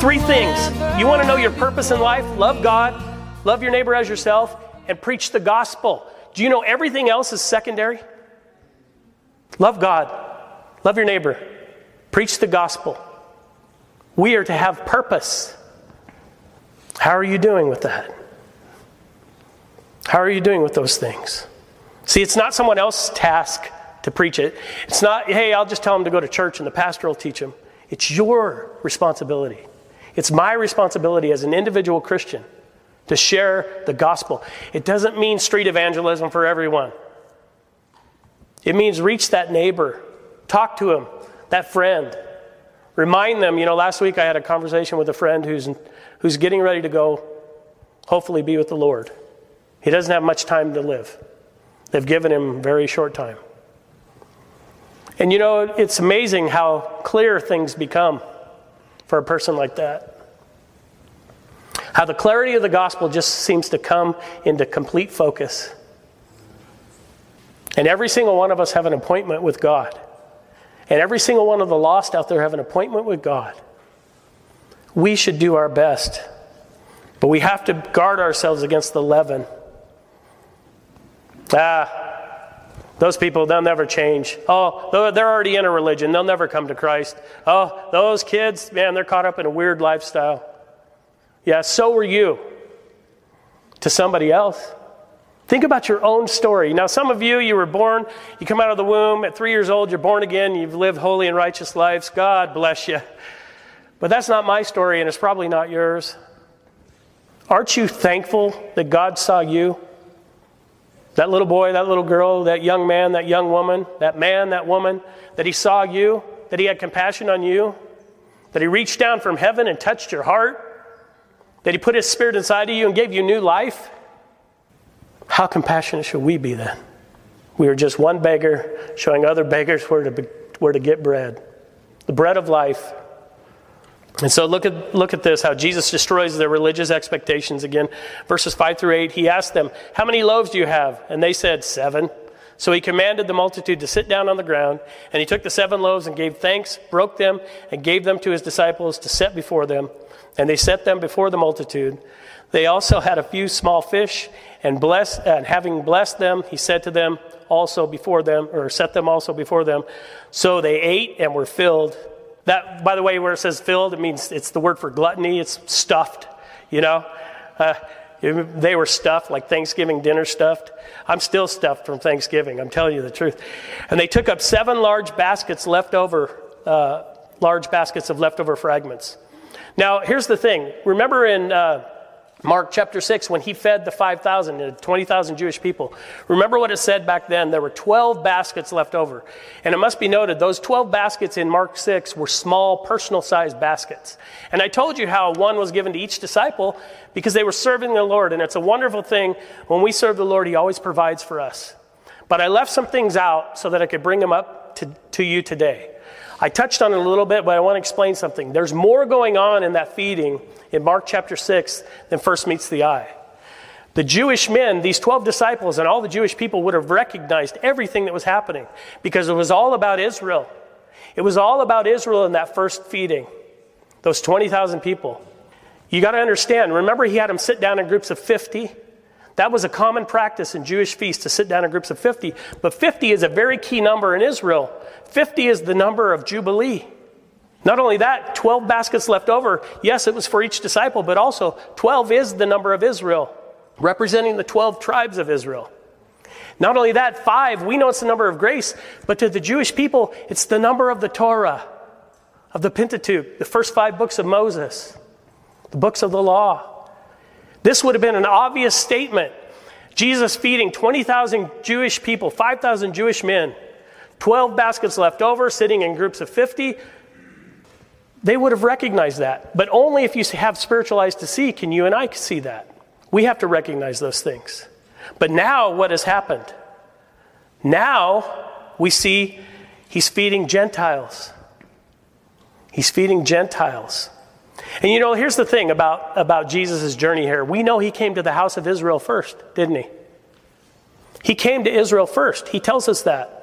Three things. You want to know your purpose in life? Love God, love your neighbor as yourself, and preach the gospel. Do you know everything else is secondary? Love God, love your neighbor, preach the gospel. We are to have purpose. How are you doing with that? How are you doing with those things? See, it's not someone else's task to preach it. It's not, hey, I'll just tell them to go to church and the pastor will teach them. It's your responsibility. It's my responsibility as an individual Christian to share the gospel. It doesn't mean street evangelism for everyone. It means reach that neighbor, talk to him, that friend. Remind them, you know, last week I had a conversation with a friend who's, who's getting ready to go, hopefully, be with the Lord. He doesn't have much time to live, they've given him very short time. And you know, it's amazing how clear things become for a person like that. How the clarity of the gospel just seems to come into complete focus. And every single one of us have an appointment with God. And every single one of the lost out there have an appointment with God. We should do our best. But we have to guard ourselves against the leaven. Ah, those people, they'll never change. Oh, they're already in a religion. They'll never come to Christ. Oh, those kids, man, they're caught up in a weird lifestyle. Yeah, so were you to somebody else. Think about your own story. Now, some of you, you were born, you come out of the womb at three years old, you're born again, you've lived holy and righteous lives. God bless you. But that's not my story, and it's probably not yours. Aren't you thankful that God saw you? That little boy, that little girl, that young man, that young woman, that man, that woman, that He saw you, that He had compassion on you, that He reached down from heaven and touched your heart, that He put His Spirit inside of you and gave you new life? How compassionate should we be then? We are just one beggar showing other beggars where to, be, where to get bread, the bread of life. And so look at, look at this how Jesus destroys their religious expectations again. Verses 5 through 8, he asked them, How many loaves do you have? And they said, Seven. So he commanded the multitude to sit down on the ground, and he took the seven loaves and gave thanks, broke them, and gave them to his disciples to set before them. And they set them before the multitude. They also had a few small fish, and, bless, and having blessed them, he said to them also before them, or set them also before them. So they ate and were filled. That, by the way, where it says filled, it means it's the word for gluttony. It's stuffed, you know. Uh, they were stuffed like Thanksgiving dinner stuffed. I'm still stuffed from Thanksgiving. I'm telling you the truth. And they took up seven large baskets left over, uh, large baskets of leftover fragments. Now, here's the thing. Remember in uh, Mark chapter 6, when he fed the 5,000, 20,000 Jewish people, remember what it said back then? There were 12 baskets left over. And it must be noted, those 12 baskets in Mark 6 were small, personal sized baskets. And I told you how one was given to each disciple because they were serving the Lord. And it's a wonderful thing. When we serve the Lord, He always provides for us. But I left some things out so that I could bring them up to, to you today. I touched on it a little bit, but I want to explain something. There's more going on in that feeding in Mark chapter 6 than first meets the eye. The Jewish men, these 12 disciples, and all the Jewish people would have recognized everything that was happening because it was all about Israel. It was all about Israel in that first feeding, those 20,000 people. You got to understand, remember, he had them sit down in groups of 50. That was a common practice in Jewish feasts to sit down in groups of 50. But 50 is a very key number in Israel. 50 is the number of Jubilee. Not only that, 12 baskets left over. Yes, it was for each disciple, but also 12 is the number of Israel, representing the 12 tribes of Israel. Not only that, five, we know it's the number of grace, but to the Jewish people, it's the number of the Torah, of the Pentateuch, the first five books of Moses, the books of the law. This would have been an obvious statement. Jesus feeding 20,000 Jewish people, 5,000 Jewish men, 12 baskets left over, sitting in groups of 50. They would have recognized that. But only if you have spiritual eyes to see can you and I see that. We have to recognize those things. But now, what has happened? Now we see he's feeding Gentiles. He's feeding Gentiles. And you know, here's the thing about, about Jesus' journey here. We know he came to the house of Israel first, didn't he? He came to Israel first. He tells us that.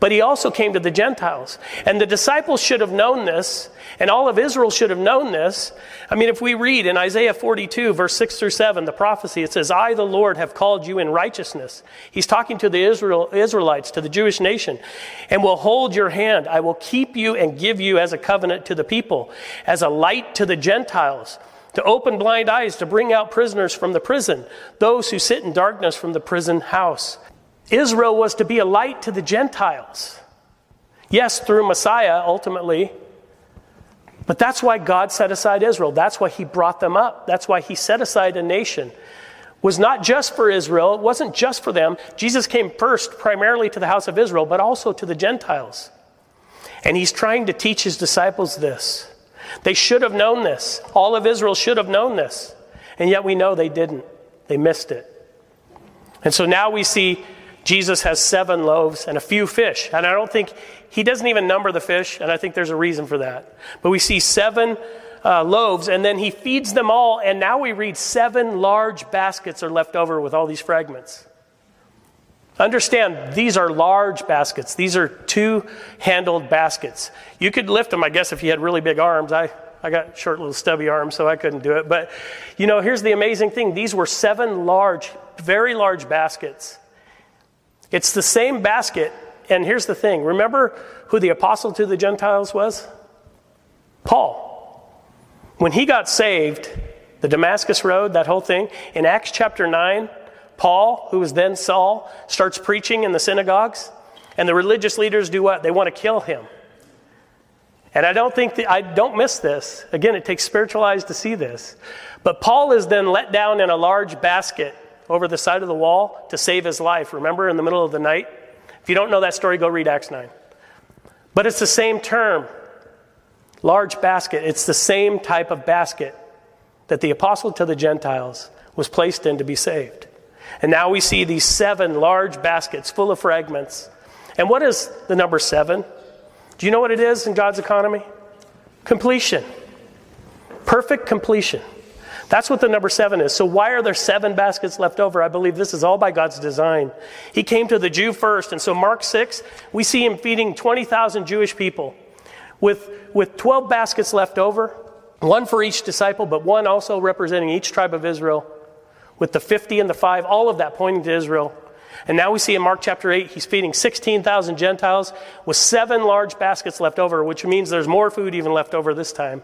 But he also came to the Gentiles. And the disciples should have known this, and all of Israel should have known this. I mean, if we read in Isaiah 42, verse 6 through 7, the prophecy, it says, I, the Lord, have called you in righteousness. He's talking to the Israel, Israelites, to the Jewish nation, and will hold your hand. I will keep you and give you as a covenant to the people, as a light to the Gentiles to open blind eyes, to bring out prisoners from the prison, those who sit in darkness from the prison house. Israel was to be a light to the Gentiles. Yes, through Messiah ultimately. But that's why God set aside Israel. That's why he brought them up. That's why he set aside a nation. It was not just for Israel, it wasn't just for them. Jesus came first primarily to the house of Israel, but also to the Gentiles. And he's trying to teach his disciples this. They should have known this. All of Israel should have known this. And yet we know they didn't. They missed it. And so now we see Jesus has seven loaves and a few fish. And I don't think, he doesn't even number the fish, and I think there's a reason for that. But we see seven uh, loaves, and then he feeds them all, and now we read seven large baskets are left over with all these fragments. Understand, these are large baskets. These are two handled baskets. You could lift them, I guess, if you had really big arms. I, I got short little stubby arms, so I couldn't do it. But, you know, here's the amazing thing these were seven large, very large baskets. It's the same basket. And here's the thing remember who the apostle to the Gentiles was? Paul. When he got saved, the Damascus Road, that whole thing, in Acts chapter 9, Paul, who was then Saul, starts preaching in the synagogues, and the religious leaders do what? They want to kill him. And I don't think that, I don't miss this. Again, it takes spiritual eyes to see this. But Paul is then let down in a large basket over the side of the wall to save his life. Remember, in the middle of the night? If you don't know that story, go read Acts 9. But it's the same term large basket. It's the same type of basket that the apostle to the Gentiles was placed in to be saved. And now we see these seven large baskets full of fragments. And what is the number seven? Do you know what it is in God's economy? Completion. Perfect completion. That's what the number seven is. So, why are there seven baskets left over? I believe this is all by God's design. He came to the Jew first. And so, Mark 6, we see him feeding 20,000 Jewish people with, with 12 baskets left over, one for each disciple, but one also representing each tribe of Israel, with the 50 and the 5, all of that pointing to Israel. And now we see in Mark chapter 8, he's feeding 16,000 Gentiles with seven large baskets left over, which means there's more food even left over this time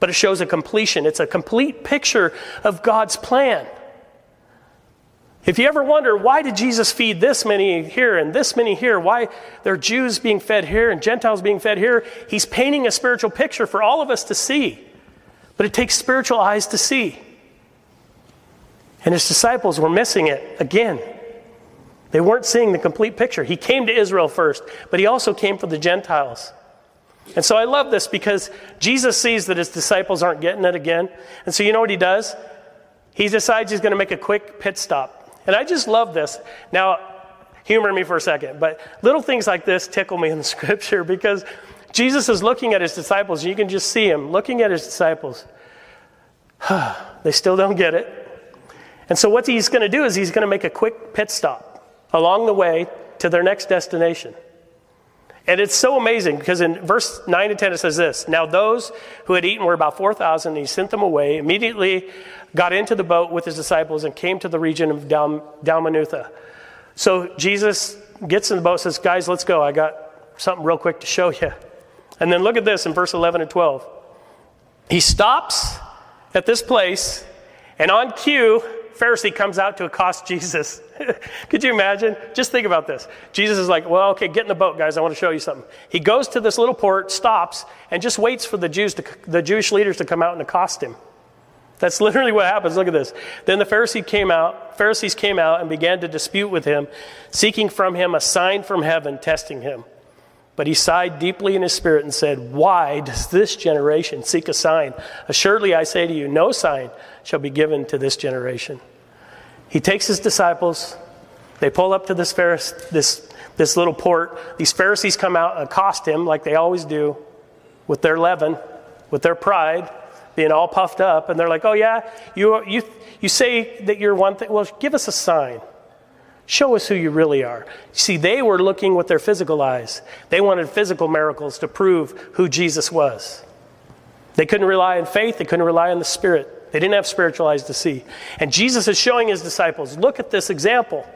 but it shows a completion. It's a complete picture of God's plan. If you ever wonder why did Jesus feed this many here and this many here, why there are Jews being fed here and Gentiles being fed here, he's painting a spiritual picture for all of us to see. But it takes spiritual eyes to see. And his disciples were missing it again. They weren't seeing the complete picture. He came to Israel first, but he also came for the Gentiles. And so I love this because Jesus sees that his disciples aren't getting it again. And so you know what he does? He decides he's going to make a quick pit stop. And I just love this. Now, humor me for a second, but little things like this tickle me in the scripture because Jesus is looking at his disciples. You can just see him looking at his disciples. they still don't get it. And so what he's going to do is he's going to make a quick pit stop along the way to their next destination. And it's so amazing because in verse 9 and 10 it says this Now those who had eaten were about 4,000, and he sent them away, immediately got into the boat with his disciples and came to the region of Dal- Dalmanutha. So Jesus gets in the boat says, Guys, let's go. I got something real quick to show you. And then look at this in verse 11 and 12. He stops at this place, and on cue, Pharisee comes out to accost Jesus. Could you imagine? Just think about this. Jesus is like, well, okay, get in the boat, guys. I want to show you something. He goes to this little port, stops, and just waits for the Jews to, the Jewish leaders to come out and accost him. That's literally what happens. Look at this. Then the Pharisee came out, Pharisees came out and began to dispute with him, seeking from him a sign from heaven, testing him. But he sighed deeply in his spirit and said, Why does this generation seek a sign? Assuredly, I say to you, no sign shall be given to this generation. He takes his disciples, they pull up to this, Pharisee, this, this little port. These Pharisees come out and accost him, like they always do, with their leaven, with their pride, being all puffed up. And they're like, Oh, yeah, you, you, you say that you're one thing. Well, give us a sign. Show us who you really are. See, they were looking with their physical eyes. They wanted physical miracles to prove who Jesus was. They couldn't rely on faith, they couldn't rely on the Spirit. They didn't have spiritual eyes to see. And Jesus is showing his disciples look at this example.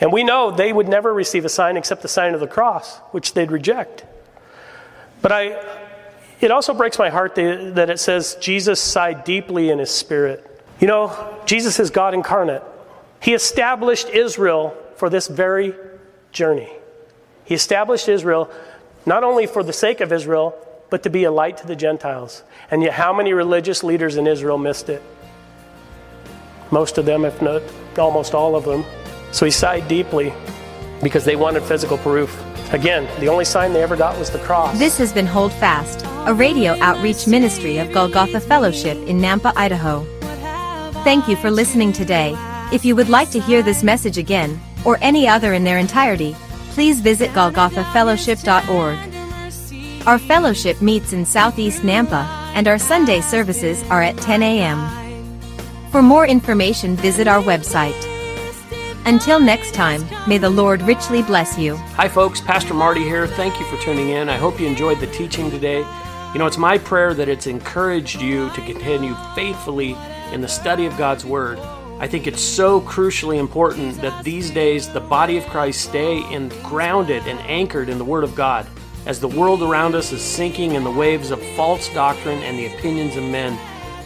And we know they would never receive a sign except the sign of the cross, which they'd reject. But I, it also breaks my heart that it says Jesus sighed deeply in his spirit. You know, Jesus is God incarnate. He established Israel for this very journey. He established Israel not only for the sake of Israel, but to be a light to the Gentiles. And yet, how many religious leaders in Israel missed it? Most of them, if not almost all of them. So he sighed deeply because they wanted physical proof. Again, the only sign they ever got was the cross. This has been Hold Fast, a radio outreach ministry of Golgotha Fellowship in Nampa, Idaho. Thank you for listening today. If you would like to hear this message again, or any other in their entirety, please visit golgothafellowship.org. Our fellowship meets in Southeast Nampa, and our Sunday services are at 10 a.m. For more information, visit our website. Until next time, may the Lord richly bless you. Hi, folks. Pastor Marty here. Thank you for tuning in. I hope you enjoyed the teaching today. You know, it's my prayer that it's encouraged you to continue faithfully in the study of God's Word. I think it's so crucially important that these days the body of Christ stay in, grounded and anchored in the Word of God as the world around us is sinking in the waves of false doctrine and the opinions of men.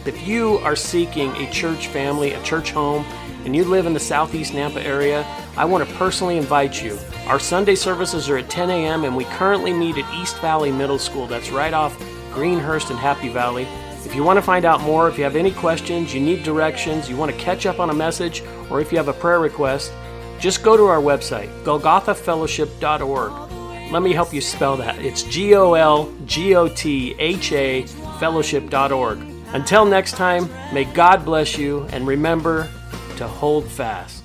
If you are seeking a church family, a church home, and you live in the southeast Nampa area, I want to personally invite you. Our Sunday services are at 10 a.m., and we currently meet at East Valley Middle School. That's right off Greenhurst and Happy Valley. If you want to find out more, if you have any questions, you need directions, you want to catch up on a message, or if you have a prayer request, just go to our website, golgothafellowship.org. Let me help you spell that. It's G O L G O T H A fellowship.org. Until next time, may God bless you and remember to hold fast.